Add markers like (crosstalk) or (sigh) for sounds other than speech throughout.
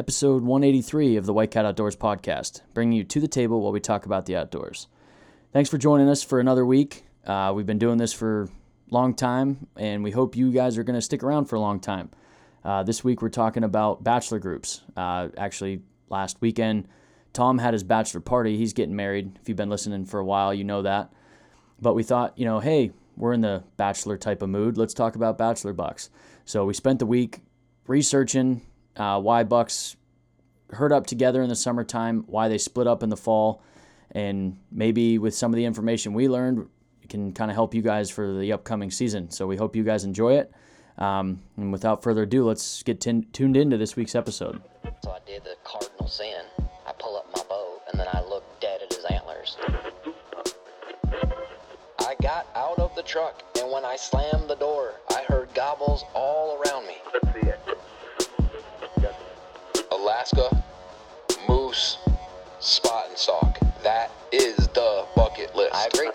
episode 183 of the White Cat Outdoors podcast, bringing you to the table while we talk about the outdoors. Thanks for joining us for another week. Uh, we've been doing this for a long time, and we hope you guys are going to stick around for a long time. Uh, this week, we're talking about bachelor groups. Uh, actually, last weekend, Tom had his bachelor party. He's getting married. If you've been listening for a while, you know that. But we thought, you know, hey, we're in the bachelor type of mood. Let's talk about bachelor bucks. So we spent the week researching uh, why bucks herd up together in the summertime, why they split up in the fall, and maybe with some of the information we learned, it can kind of help you guys for the upcoming season. So we hope you guys enjoy it. Um, and without further ado, let's get tin- tuned into this week's episode. So I did the cardinal sin. I pull up my bow and then I look dead at his antlers. I got out of the truck and when I slammed the door, I heard gobbles all around me. Alaska, moose, spot and stalk. That is the bucket list. I agree.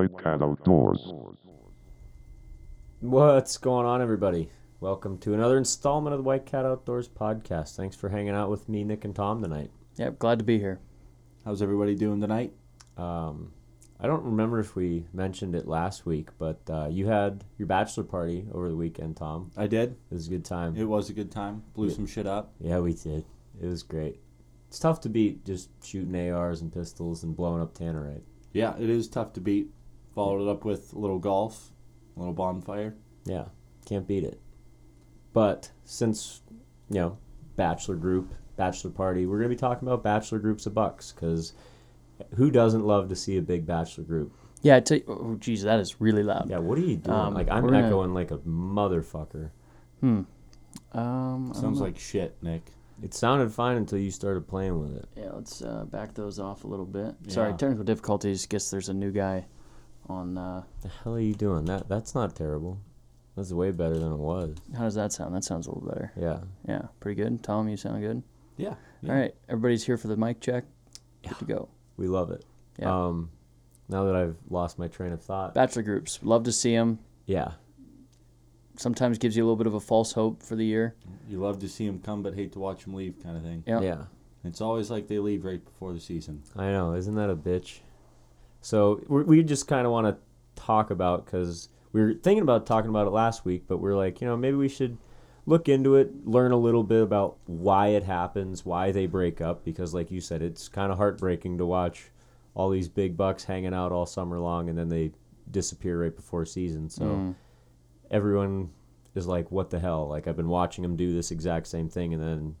White Cat Outdoors. What's going on, everybody? Welcome to another installment of the White Cat Outdoors podcast. Thanks for hanging out with me, Nick, and Tom tonight. Yep, glad to be here. How's everybody doing tonight? Um, I don't remember if we mentioned it last week, but uh, you had your bachelor party over the weekend, Tom. I did. It was a good time. It was a good time. Blew Yeah. some shit up. yeah, we did. It was great. It's tough to beat just shooting ARs and pistols and blowing up tannerite. Yeah, it is tough to beat. Followed it up with a little golf, a little bonfire. Yeah, can't beat it. But since, you know, bachelor group, bachelor party, we're going to be talking about bachelor groups of bucks because who doesn't love to see a big bachelor group? Yeah, I tell you, oh, geez, that is really loud. Yeah, what are you doing? Um, like, I'm we're gonna- echoing like a motherfucker. Hmm. Um, Sounds like shit, Nick. It sounded fine until you started playing with it. Yeah, let's uh, back those off a little bit. Sorry, technical difficulties. Guess there's a new guy on. Uh, The hell are you doing? That That's not terrible. That's way better than it was. how does that sound? That sounds a little better. Yeah. Yeah, pretty good. Tom, you sound good. Yeah. All right, everybody's here for the mic check. Good to go. We love it. Yeah. Um, now that I've lost my train of thought. Bachelor groups, love to see them. yeah. Sometimes gives you a little bit of a false hope for the year. You love to see them come, but hate to watch them leave, kind of thing. Yeah. Yeah. It's always like they leave right before the season. I know, isn't that a bitch? So we we just kind of want to talk about because we were thinking about talking about it last week, but we're like, you know, maybe we should look into it, learn a little bit about why it happens, why they break up, because like you said, it's kind of heartbreaking to watch all these big bucks hanging out all summer long and then they disappear right before season. So Mm. everyone is like, what the hell? Like I've been watching them do this exact same thing, and then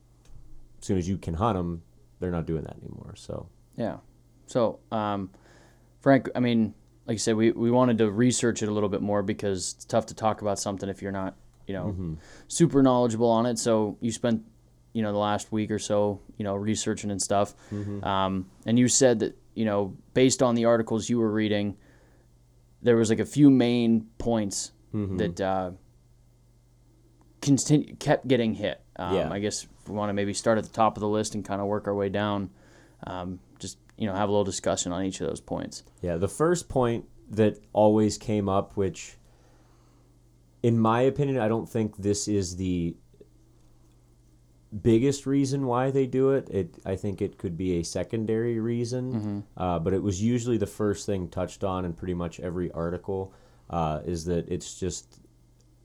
as soon as you can hunt them, they're not doing that anymore. So. Yeah. So, um, Frank, I mean, like you said, we, we wanted to research it a little bit more because it's tough to talk about something if you're not, you know, Mm-hmm. super knowledgeable on it. So you spent, you know, the last week or so, you know, researching and stuff. Mm-hmm. Um, and you said that, you know, based on the articles you were reading, there was like a few main points Mm-hmm. that uh, continue, kept getting hit. Um, Yeah. I guess we want to maybe start at the top of the list and kind of work our way down, um, just you know have a little discussion on each of those points. Yeah, the first point that always came up, which, in my opinion, I don't think this is the biggest reason why they do it. It I think it could be a secondary reason, uh, but it was usually the first thing touched on in pretty much every article. Uh, is that it's just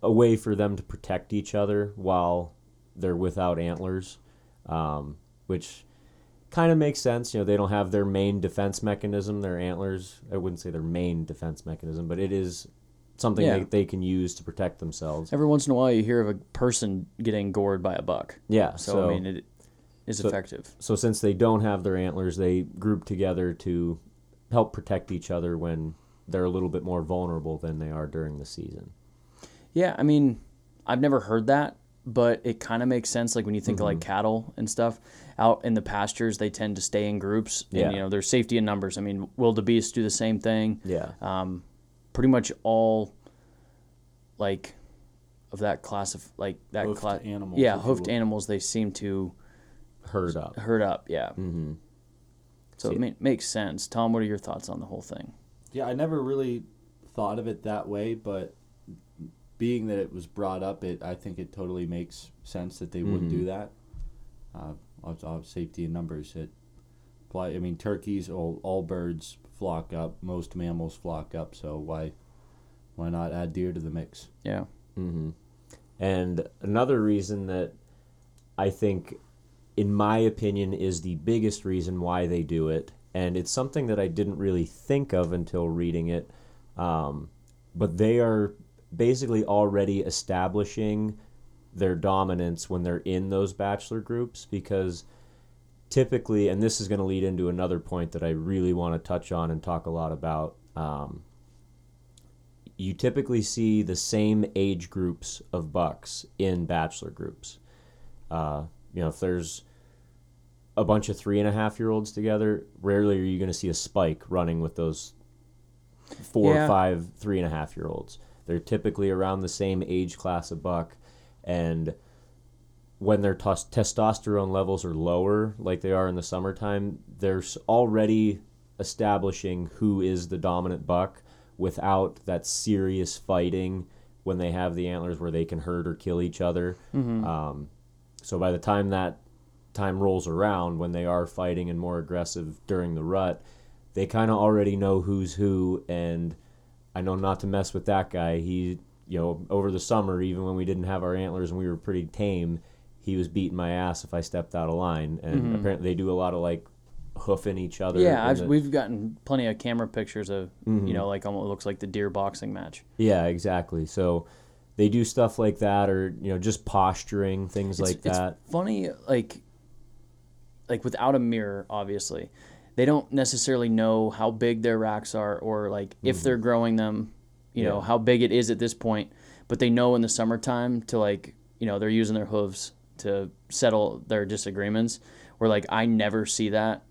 a way for them to protect each other while they're without antlers, um, which kind of makes sense. You know, they don't have their main defense mechanism, their antlers. I wouldn't say their main defense mechanism, but it is something Yeah. they, they can use to protect themselves. Every once in a while, you hear of a person getting gored by a buck. Yeah. So, So, I mean, it is so- effective. so since they don't have their antlers, they group together to help protect each other when they're a little bit more vulnerable than they are during the season. Yeah, I mean, I've never heard that, but it kind of makes sense. Like when you think of like Mm-hmm. cattle and stuff, out in the pastures, they tend to stay in groups. Yeah. And, you know, there's safety in numbers. I mean, wildebeest do the same thing. Yeah. Um, pretty much all, like, of that class of, like, that Hoofed class. animals, Yeah, hoofed animals, they seem to Herd up. herd up. Yeah. Mm-hmm. So it ma- makes sense. Tom, what are your thoughts on the whole thing? Yeah, I never really thought of it that way, but being that it was brought up, it I think it totally makes sense that they would do that. Uh, of, of safety in numbers, it apply. I mean, turkeys, all, all birds flock up. Most mammals flock up. So why why not add deer to the mix? Yeah. Mhm. And another reason that I think, in my opinion, is the biggest reason why they do it, and it's something that I didn't really think of until reading it, um, but they are basically already establishing their dominance when they're in those bachelor groups because typically, and this is going to lead into another point that I really want to touch on and talk a lot about. Um, you typically see the same age groups of bucks in bachelor groups. Uh, you know, if there's a bunch of three and a half year olds together, rarely are you going to see a spike running with those four, Yeah. five, three and a half year olds. They're typically around the same age class of buck, and when their tos- testosterone levels are lower, like they are in the summertime, they're already establishing who is the dominant buck without that serious fighting when they have the antlers where they can hurt or kill each other. Um, so by the time that time rolls around, when they are fighting and more aggressive during the rut, they kind of already know who's who. And I know not to mess with that guy. He, you know, over the summer, even when we didn't have our antlers and we were pretty tame, he was beating my ass if I stepped out of line. And apparently, they do a lot of like hoofing each other. Yeah, I've, the- we've gotten plenty of camera pictures of, Mm-hmm. you know, like almost looks like the deer boxing match. Yeah, exactly. So they do stuff like that, or you know, just posturing things like it's that. funny, like, like without a mirror, obviously, they don't necessarily know how big their racks are, or like if they're growing them, you know, Mm-hmm. How big it is at this point. But they know in the summertime to like, you know, they're using their hooves to settle their disagreements. Where like I never see that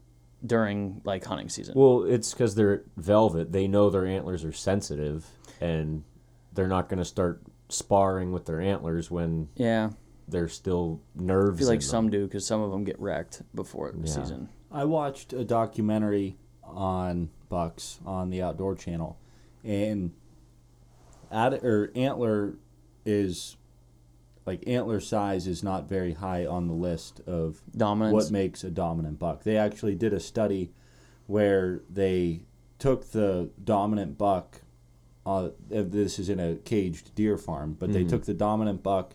during like hunting season. Well, it's because they're velvet. They know their antlers are sensitive, and they're not going to start sparring with their antlers when yeah, they're still nerves. I feel like in them. some do because some of them get wrecked before the Yeah. season. I watched a documentary on bucks on the Outdoor Channel, and ad, or antler is like antler size is not very high on the list of Dominance. what makes a dominant buck. They actually did a study where they took the dominant buck. Uh, this is in a caged deer farm, but they took the dominant buck,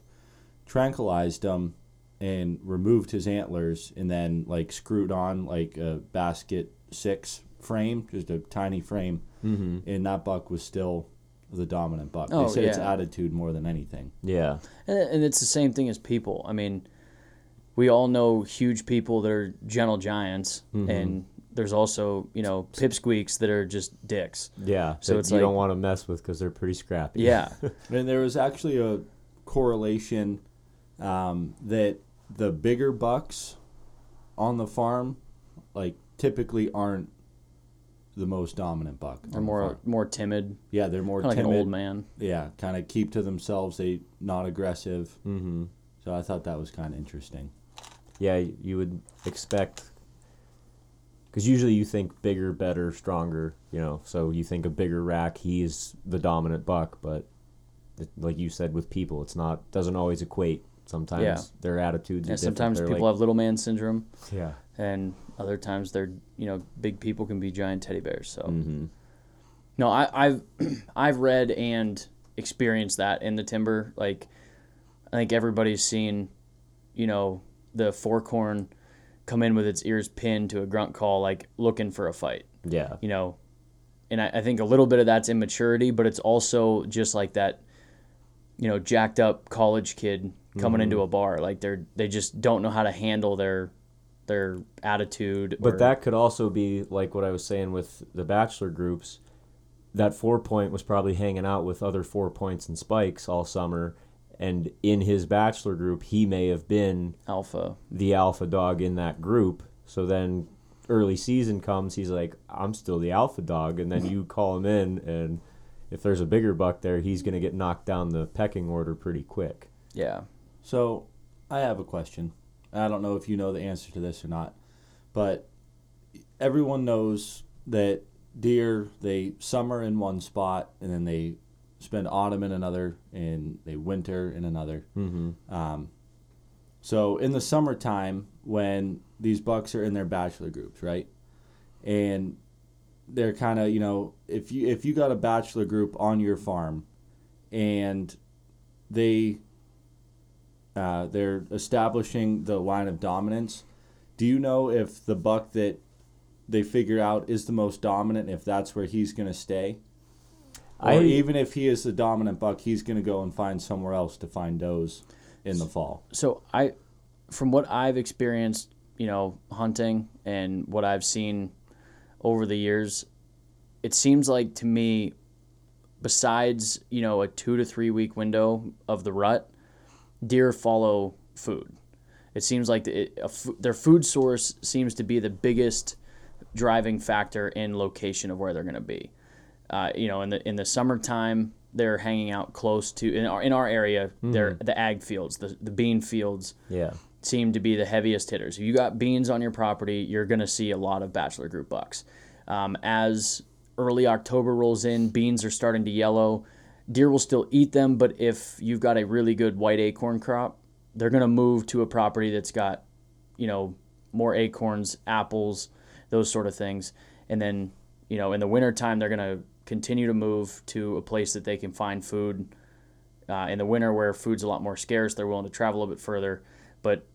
tranquilized him, and removed his antlers, and then like screwed on like a basket six frame, just a tiny frame, mm-hmm. and that buck was still the dominant buck. Oh, they said it's attitude more than anything. Yeah, And, and it's the same thing as people. I mean, we all know huge people that are gentle giants, Mm-hmm. and there's also you know pipsqueaks that are just dicks. yeah. So it's you like- don't want to mess with because they're pretty scrappy. Yeah, (laughs) And there was actually a correlation um, that the bigger bucks on the farm, like typically aren't the most dominant buck. they're on the more more timid, yeah, they're more kind of like timid. an old man. Yeah, kind of keep to themselves. They not aggressive. Mm-hmm. So I thought that was kind of interesting. Yeah, you would expect because usually you think bigger, better, stronger. You know, so you think a bigger rack, he's the dominant buck. But it, like you said, with people, it's not doesn't always equate. Sometimes Yeah. their attitudes Yeah, sometimes people like, have little man syndrome, yeah. and other times they're you know big people can be giant teddy bears. So Mm-hmm. no, I, I've (clears throat) I've read and experienced that in the timber. Like I think everybody's seen, you know, the forkhorn come in with its ears pinned to a grunt call, like looking for a fight. Yeah. you know, and I, I think a little bit of that's immaturity, but it's also just like that, you know, jacked up college kid coming into mm. a bar. Like they're they just don't know how to handle their their attitude. But or- that could also be like what I was saying with the bachelor groups. That four point was probably hanging out with other four points and spikes all summer, and in his bachelor group, he may have been alpha. the alpha dog in that group. So then early season comes, he's like, I'm still the alpha dog. And then you call him in, and if there's a bigger buck there, he's going to get knocked down the pecking order pretty quick. Yeah. So, I have a question. I don't know if you know the answer to this or not, but everyone knows that deer they summer in one spot and then they spend autumn in another and they winter in another. Mm-hmm. Um, so in the summertime, when these bucks are in their bachelor groups, right, and they're kind of you know if you if you got a bachelor group on your farm, and they uh, they're establishing the line of dominance. Do you know if the buck that they figure out is the most dominant, if that's where he's going to stay? Or I- even if he is the dominant buck, he's going to go and find somewhere else to find does in the fall. So I, from what I've experienced, you know, hunting and what I've seen over the years, it seems like to me, besides you know a two to three week window of the rut, deer follow food. It seems like the, it, their food source seems to be the biggest driving factor in location of where they're going to be. Uh, you know, in the in the summertime, they're hanging out close to in our in our area. They're the ag fields, the the bean fields Yeah. seem to be the heaviest hitters. If you got beans on your property, you're going to see a lot of bachelor group bucks. Um, as early October rolls in, beans are starting to yellow. Deer will still eat them, but if you've got a really good white acorn crop, they're going to move to a property that's got, you know, more acorns, apples, those sort of things. And then, you know, in the wintertime, they're going to continue to move to a place that they can find food. Uh, in the winter, where food's a lot more scarce, they're willing to travel a bit further. But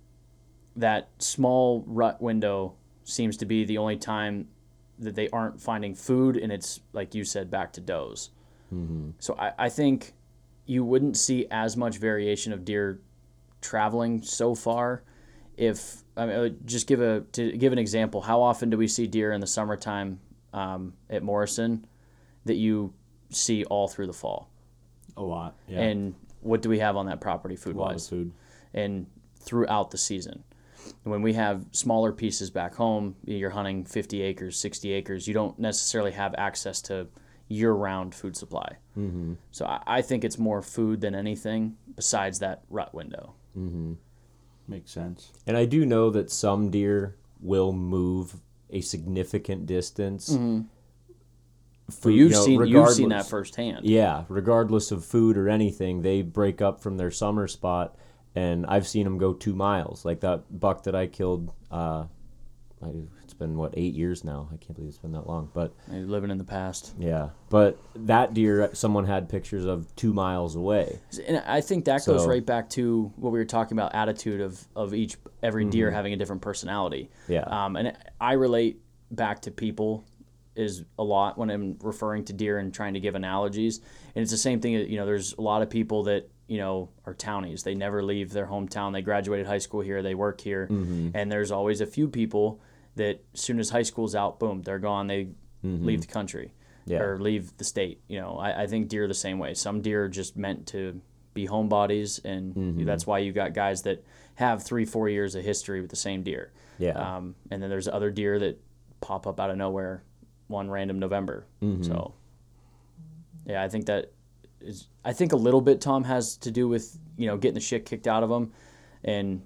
that small rut window seems to be the only time that they aren't finding food, and it's like you said, back to does. So I, I think you wouldn't see as much variation of deer traveling so far. If I mean, just give a to give an example, how often do we see deer in the summertime um, at Morrison that you see all through the fall? A lot, yeah. And what do we have on that property food a lot of wise? food. and throughout the season. When we have smaller pieces back home, you're hunting 50 acres, 60 acres, you don't necessarily have access to year round food supply. Mm-hmm. So I, I think it's more food than anything besides that rut window. Makes sense. And I do know that some deer will move a significant distance. Mm-hmm. For, you've you know, seen you've seen that firsthand. Yeah, regardless of food or anything, they break up from their summer spot, and I've seen them go two miles. Like that buck that I killed. Uh, I, it's been what eight years now. I can't believe it's been that long. But living in the past. yeah, but that deer, someone had pictures of two miles away. And I think that goes right back to what we were talking about attitude of, of each every deer having a different personality. Yeah. Um, and I relate back to people is a lot when I'm referring to deer and trying to give analogies. And it's the same thing. You know, there's a lot of people that you know are townies. They never leave their hometown. They graduated high school here. They work here. And there's always a few people that as soon as high school's out, boom, they're gone. They mm-hmm. leave the country Yeah. or leave the state. You know, I, I think deer are the same way. Some deer are just meant to be homebodies, and mm-hmm. that's why you got guys that have three, four years of history with the same deer. Yeah. Um, and then there's other deer that pop up out of nowhere one random November. Mm-hmm. So, yeah, I think that is. I think a little bit Tom has to do with you know getting the shit kicked out of them, and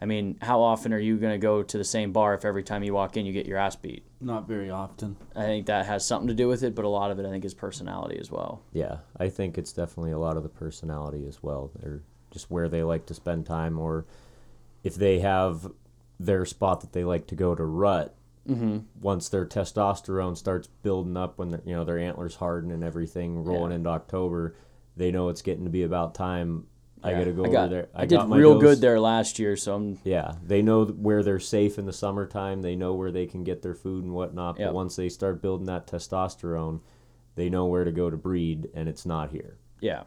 I mean, how often are you going to go to the same bar if every time you walk in you get your ass beat? Not very often. I think that has something to do with it, but a lot of it I think is personality as well. Yeah, I think it's definitely a lot of the personality as well. They're just where they like to spend time, or if they have their spot that they like to go to rut. Mm-hmm. Once their testosterone starts building up, when their- you know their antlers harden and everything, rolling Yeah. into October, they know it's getting to be about time. I Yeah. got to go I got, over there. I, did got my real dose. good there last year, so I'm Yeah, they know where they're safe in the summertime. They know where they can get their food and whatnot. Yep. But once they start building that testosterone, they know where to go to breed, and it's not here. Yeah.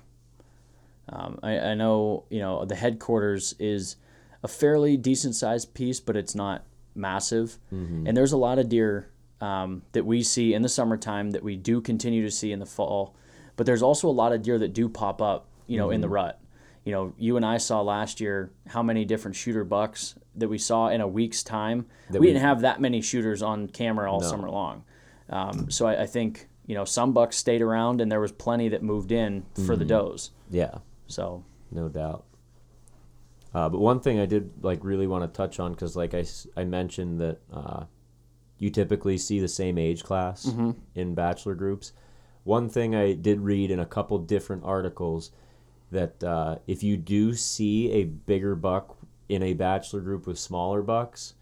Um, I, I know, you know, the headquarters is a fairly decent sized piece, but it's not massive, and there's a lot of deer um, that we see in the summertime that we do continue to see in the fall, but there's also a lot of deer that do pop up, you know, in the rut. You know, you and I saw last year how many different shooter bucks that we saw in a week's time. we, we- didn't have that many shooters on camera all summer long. Um, so I, I think you know some bucks stayed around, and there was plenty that moved in for the does. Yeah, So no doubt. Uh, but one thing I did like really want to touch on because like I, I mentioned that uh, you typically see the same age class in bachelor groups. One thing I did read in a couple different articles that uh, if you do see a bigger buck in a bachelor group with smaller bucks,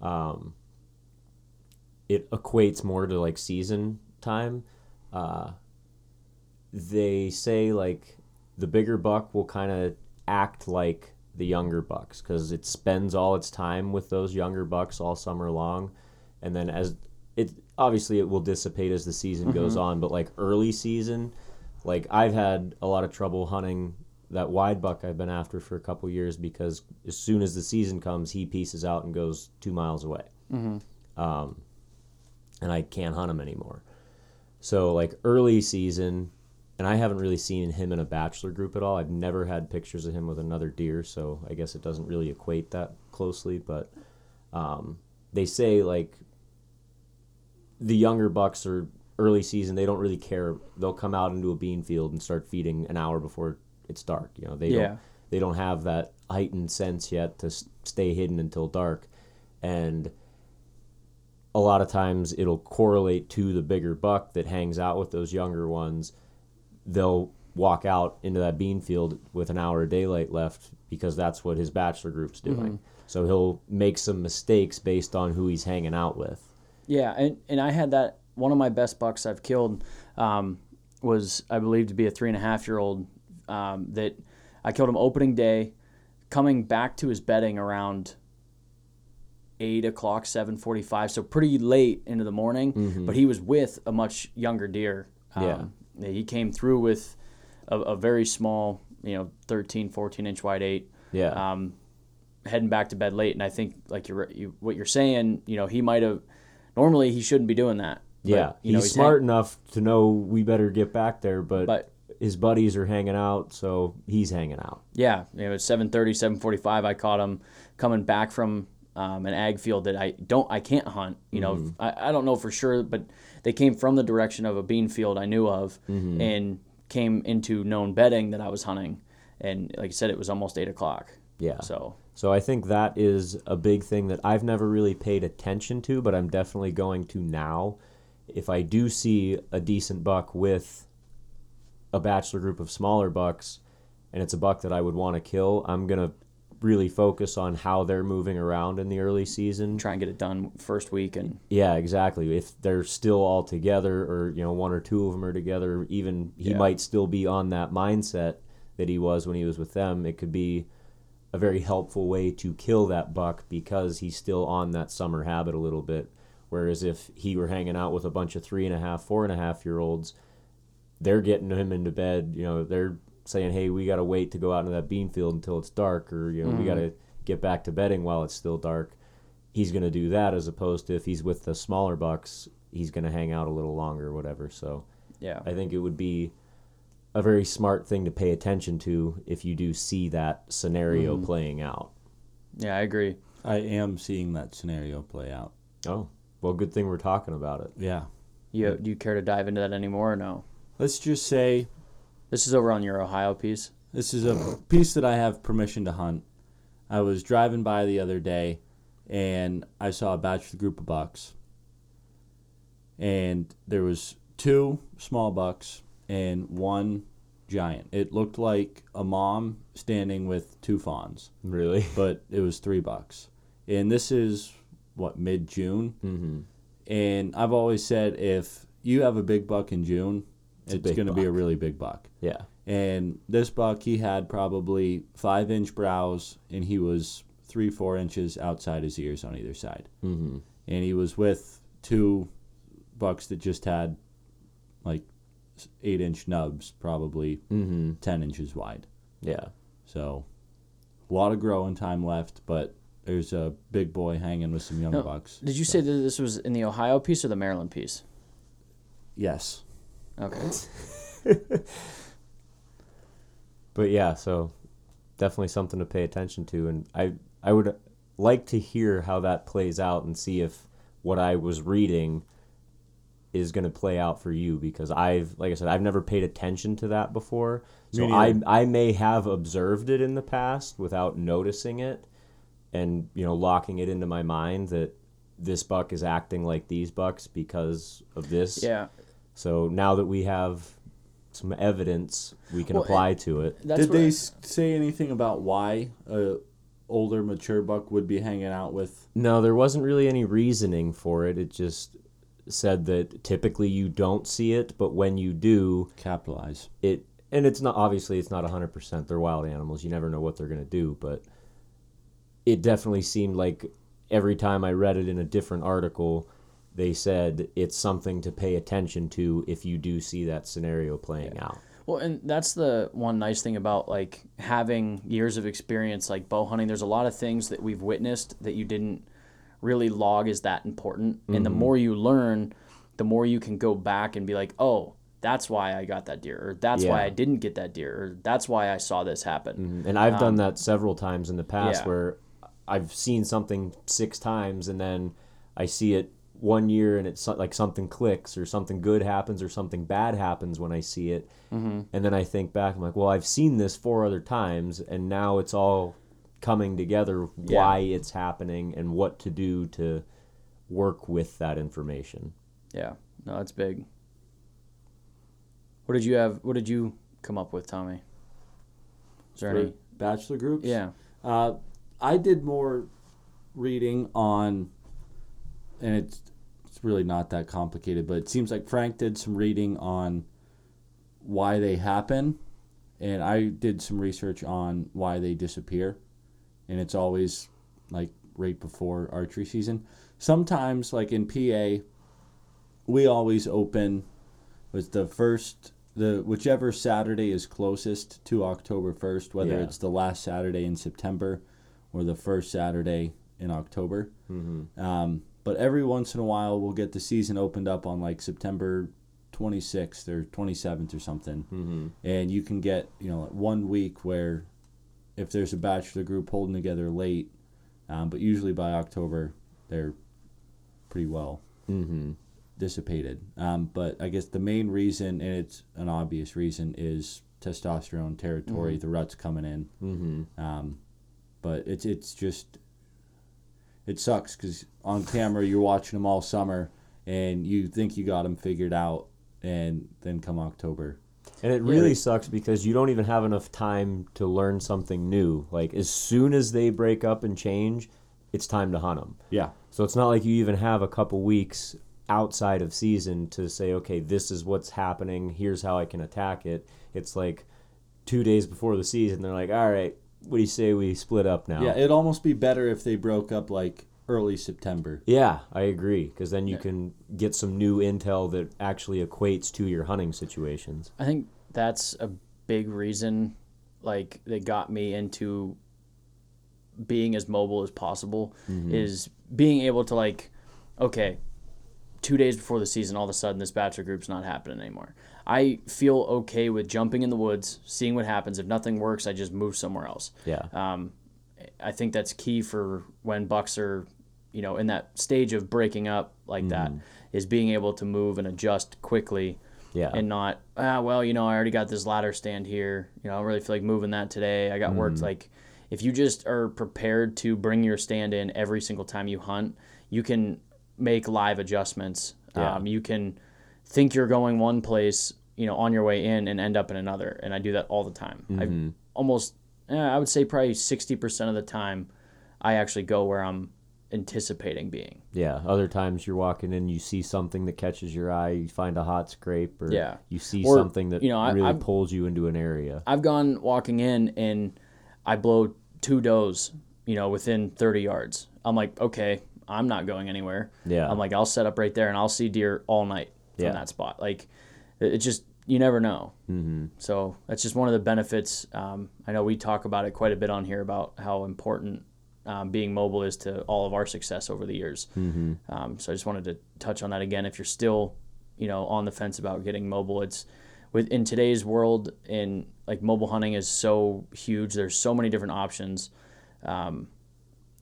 um, it equates more to like season time. Uh, they say like the bigger buck will kind of act like the younger bucks because it spends all its time with those younger bucks all summer long and then as it obviously it will dissipate as the season goes on but like early season like i've had a lot of trouble hunting that wide buck i've been after for a couple years because as soon as the season comes he pieces out and goes two miles away um, and i can't hunt him anymore so like early season, and I haven't really seen him in a bachelor group at all. I've never had pictures of him with another deer, so I guess it doesn't really equate that closely. But um, they say like the younger bucks are early season. They don't really care. They'll come out into a bean field and start feeding an hour before it's dark. You know, they Yeah. don't they don't have that heightened sense yet to stay hidden until dark, and a lot of times it'll correlate to the bigger buck that hangs out with those younger ones. They'll walk out into that bean field with an hour of daylight left because that's what his bachelor group's doing. Mm-hmm. So he'll make some mistakes based on who he's hanging out with. Yeah, and, and I had that one of my best bucks I've killed um, was I believe to be a three and a half year old um, that I killed him opening day, coming back to his bedding around eight o'clock, seven forty five, so pretty late into the morning. But he was with a much younger deer. Um, yeah, he came through with a, a very small, you know, 13, 14 inch wide eight Yeah. um, heading back to bed late. And I think, like you're, you, what you're saying, you know, he might have. Normally, he shouldn't be doing that. But, yeah. you know, he's, smart hang- enough to know we better get back there, but, But- his buddies are hanging out, so he's hanging out. yeah, know, it's 7:30, 7:45. I caught him coming back from um, an ag field that I don't, I can't hunt. You know, Mm-hmm. I, I don't know for sure, but they came from the direction of a bean field I knew of, Mm-hmm. and came into known bedding that I was hunting. And like I said, it was almost eight o'clock. Yeah. So So I think that is a big thing that I've never really paid attention to, but I'm definitely going to now. If I do see a decent buck with a bachelor group of smaller bucks and it's a buck that I would want to kill, I'm going to really focus on how they're moving around in the early season. try and get it done first week and Yeah, exactly. If they're still all together, or you know, one or two of them are together, even he Yeah. might still be on that mindset that he was when he was with them. It could be a very helpful way to kill that buck because he's still on that summer habit a little bit. Whereas if he were hanging out with a bunch of three and a half, four and a half year olds, they're getting him into bed. You know, they're saying, "Hey, we got to wait to go out into that bean field until it's dark," or you know, we mm-hmm. got to get back to bedding while it's still dark he's going to do that as opposed to if he's with the smaller bucks, he's going to hang out a little longer or whatever. So yeah. I think it would be a very smart thing to pay attention to if you do see that scenario mm-hmm. playing out. Yeah, I agree. I am seeing that scenario play out. Oh, well, good thing we're talking about it. Yeah. You do you care to dive into that anymore or no? Let's just say This is over on your Ohio piece. This is a piece that I have permission to hunt. I was driving by the other day and I saw a bachelor group of bucks. And there was two small bucks and one giant. It looked like a mom standing with two fawns, Really? but it was three bucks. And this is what mid June. Mm-hmm. And I've always said if you have a big buck in June, a it's going to be a really big buck. Yeah. And this buck, he had probably five inch brows, and he was three, four inches outside his ears on either side. Mm-hmm. And he was with two bucks that just had like eight inch nubs, probably Mm-hmm. 10 inches wide. Yeah. So a lot of growing time left, but there's a big boy hanging with some young No, bucks. Did you say that this was in the Ohio piece or the Maryland piece? Yes. Okay. (laughs) But yeah, so definitely something to pay attention to, and I I would like to hear how that plays out and see if what I was reading is going to play out for you because I've like I said I've never paid attention to that before. So I. I may have observed it in the past without noticing it and you know locking it into my mind that this buck is acting like these bucks because of this. Yeah. So now that we have some evidence we can Well, apply to it. Did they I- s say anything about why a older mature buck would be hanging out with? No, there wasn't really any reasoning for it. It just said that typically you don't see it, but when you do, Capitalize. it and it's not obviously it's not 100% they're wild animals. You never know what they're going to do, but it definitely seemed like every time I read it in a different article, they said it's something to pay attention to if you do see that scenario playing out. Well, and that's the one nice thing about like having years of experience like bow hunting. There's a lot of things that we've witnessed that you didn't really log as that important. And the mm-hmm. more you learn, the more you can go back and be like, oh, that's why I got that deer, or that's why I didn't get that deer, or that's why I saw this happen. Mm-hmm. And I've done um, that several times in the past yeah. where I've seen something six times and then I see it one year and it's like something clicks or something good happens or something bad happens when I see it. Mm-hmm. And then I think back, I'm like, well, I've seen this four other times and now it's all coming together why it's happening and what to do to work with that information. Yeah, no, that's big. What did you have? What did you come up with, Tommy? Is there For any? bachelor groups? Yeah. Uh, I did more reading on, and it's it's really not that complicated, but it seems like Frank did some reading on why they happen, and I did some research on why they disappear, and it's always like right before archery season. Sometimes, like in PA, we always open with the first the whichever Saturday is closest to October first, whether Yeah. it's the last Saturday in September or the first Saturday in October. Mm-hmm. Um, but every once in a while, we'll get the season opened up on like September 26th or 27th or something, Mm-hmm. and you can get you know one week where if there's a bachelor group holding together late, um, but usually by October they're pretty well Mm-hmm. dissipated. Um, but I guess the main reason, and it's an obvious reason, is testosterone territory. The rut's coming in. Mm-hmm. Um, but it's it's just it sucks because on camera you're watching them all summer and you think you got them figured out, and then come October. And it really sucks because you don't even have enough time to learn something new. Like as soon as they break up and change, it's time to hunt them. Yeah. So it's not like you even have a couple weeks outside of season to say, okay, this is what's happening. Here's how I can attack it. It's like two days before the season. They're like, all right, what do you say we split up now? Yeah, it'd almost be better if they broke up like early September. Yeah, I agree. Because then you can get some new intel that actually equates to your hunting situations. I think that's a big reason, like that got me into being as mobile as possible. Mm-hmm. Is being able to like, okay, two days before the season, all of a sudden this bachelor group's not happening anymore. I feel okay with jumping in the woods, seeing what happens. If nothing works, I just move somewhere else. Yeah. Um, I think that's key for when bucks are, you know, in that stage of breaking up like that, is being able to move and adjust quickly Yeah. and not ah well you know I already got this ladder stand here you know I don't really feel like moving that today I got Mm-hmm. work like if you just are prepared to bring your stand in every single time you hunt you can make live adjustments Yeah. um, you can think you're going one place you know on your way in and end up in another and I do that all the time Mm-hmm. I almost eh, I would say probably 60% of the time I actually go where I'm anticipating being Yeah. Other times you're walking in, you see something that catches your eye, you find a hot scrape, or Yeah. you see Or, something that you know, really I've- pulls you into an area. I've gone walking in and I blow two does, you know, within 30 yards. I'm like, okay, I'm not going anywhere. Yeah. I'm like, I'll set up right there and I'll see deer all night from Yeah. that spot. Like, it it just, you never know. Mm-hmm. So that's just one of the benefits. Um, I know we talk about it quite a bit on here about how important um, being mobile is to all of our success over the years. Mm-hmm. Um, so I just wanted to touch on that again. If you're still, you know, on the fence about getting mobile, it's with in today's world in like mobile hunting is so huge. There's so many different options. Um,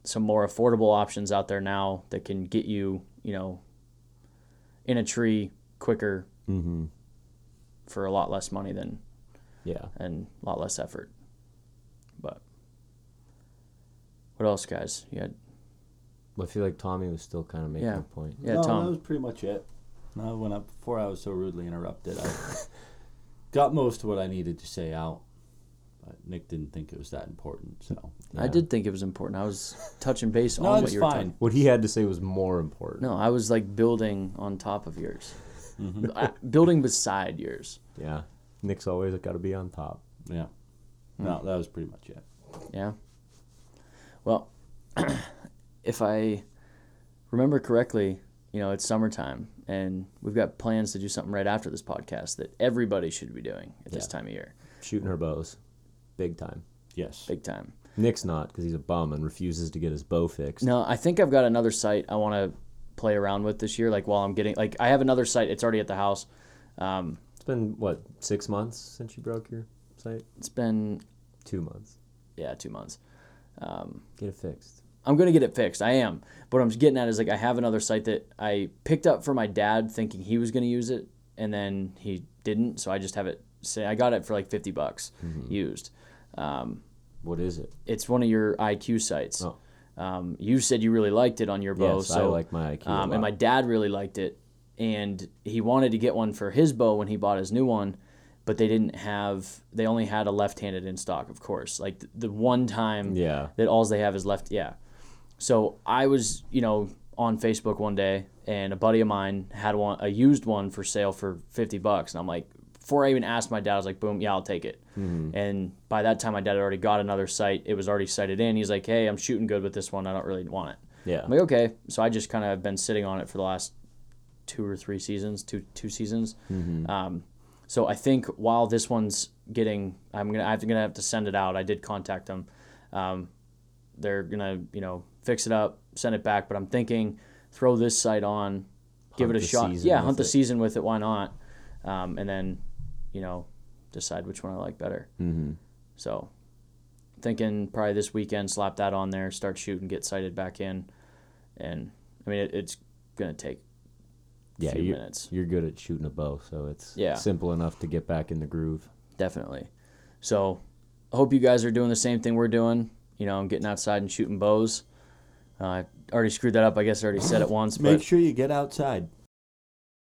some more affordable options out there now that can get you, you know, in a tree quicker Mm-hmm. for a lot less money than Yeah. and a lot less effort. But what else, guys? You had I feel like Tommy was still kind of making Yeah. a point. yeah, no, Tom. that was pretty much it. No, when I, before I was so rudely interrupted, I (laughs) got most of what I needed to say out. But Nick didn't think it was that important, so I did think it was important. I was touching base no, on what you were fine. talking. What he had to say was more important. No, I was like building on top of yours, Mm-hmm. Building beside yours. Yeah. Nick's always got to be on top. Yeah, no, that was pretty much it. Yeah. Well, (clears throat) if I remember correctly, you know, it's summertime and we've got plans to do something right after this podcast that everybody should be doing at this time of year. Shooting her bows. Big time. Yes, Big time. Nick's not because he's a bum and refuses to get his bow fixed. No, I think I've got another sight I want to play around with this year. Like while I'm getting, like I have another sight. It's already at the house. Um, It's been, what, six months since you broke your sight. it's been Two months. yeah two months. Um, Get it fixed. I'm gonna get it fixed. I am. But what I'm getting at is like I have another sight that I picked up for my dad, thinking he was gonna use it, and then he didn't. So I just have it. Say I got it for like 50 bucks used. Um, What is it? it's one of your IQ sights. Oh. Um, you said you really liked it on your bow. Yes, I like my IQ Um, and my dad really liked it, and he wanted to get one for his bow when he bought his new one, but they didn't have. They only had a left-handed in stock, of course. Like the, the one time Yeah. that alls they have is left. Yeah. So I was, you know, on Facebook one day, and a buddy of mine had one, a used one for sale for fifty bucks, and I'm like, before I even asked my dad, I was like, boom, yeah, I'll take it. And by that time, my dad had already got another sight. It was already sighted in. He's like, hey, I'm shooting good with this one. I don't really want it. Yeah. I'm like, okay. So I just kind of have been sitting on it for the last two or three seasons, two two seasons. Um, so I think while this one's getting, I'm gonna I'm gonna have to send it out. I did contact them. Um, they're gonna you know fix it up, send it back. But I'm thinking throw this sight on, give it a shot. Yeah, hunt the it. season with it. Why not? Um, and then you know decide which one I like better. Mm-hmm. So thinking probably this weekend, slap that on there, start shooting, get sighted back in, and I mean it, it's gonna take a Yeah, few you're, minutes, you're good at shooting a bow, so it's Yeah. simple enough to get back in the groove. definitely. So I hope you guys are doing the same thing we're doing. You know, getting outside and shooting bows. Uh, I already screwed that up. I guess I already said it once, Make but sure you get outside.